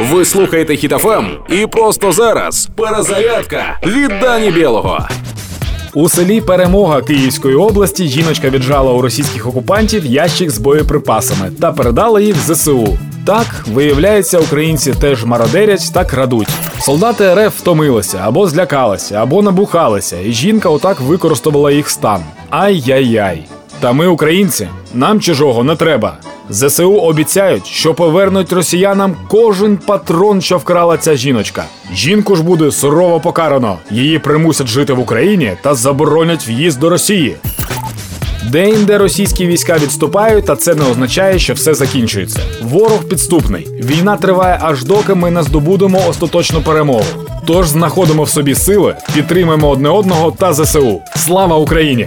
Ви слухаєте Хітофем і просто зараз перезарядка від Дані Білого. У селі Перемога Київської області жіночка віджала у російських окупантів ящик з боєприпасами та передала їх в ЗСУ. Так, виявляється, українці теж мародерять та крадуть. Солдати РФ втомилися або злякалися, або набухалися, і жінка отак використовувала їх стан. Ай-яй-яй. Та ми, українці, нам чужого не треба. ЗСУ обіцяють, що повернуть росіянам кожен патрон, що вкрала ця жіночка. Жінку ж буде сурово покарано. Її примусять жити в Україні та заборонять в'їзд до Росії. Деінде російські війська відступають, та це не означає, що все закінчується. Ворог підступний. Війна триває аж доки ми не здобудемо остаточну перемогу. Тож знаходимо в собі сили, підтримуємо одне одного та ЗСУ. Слава Україні!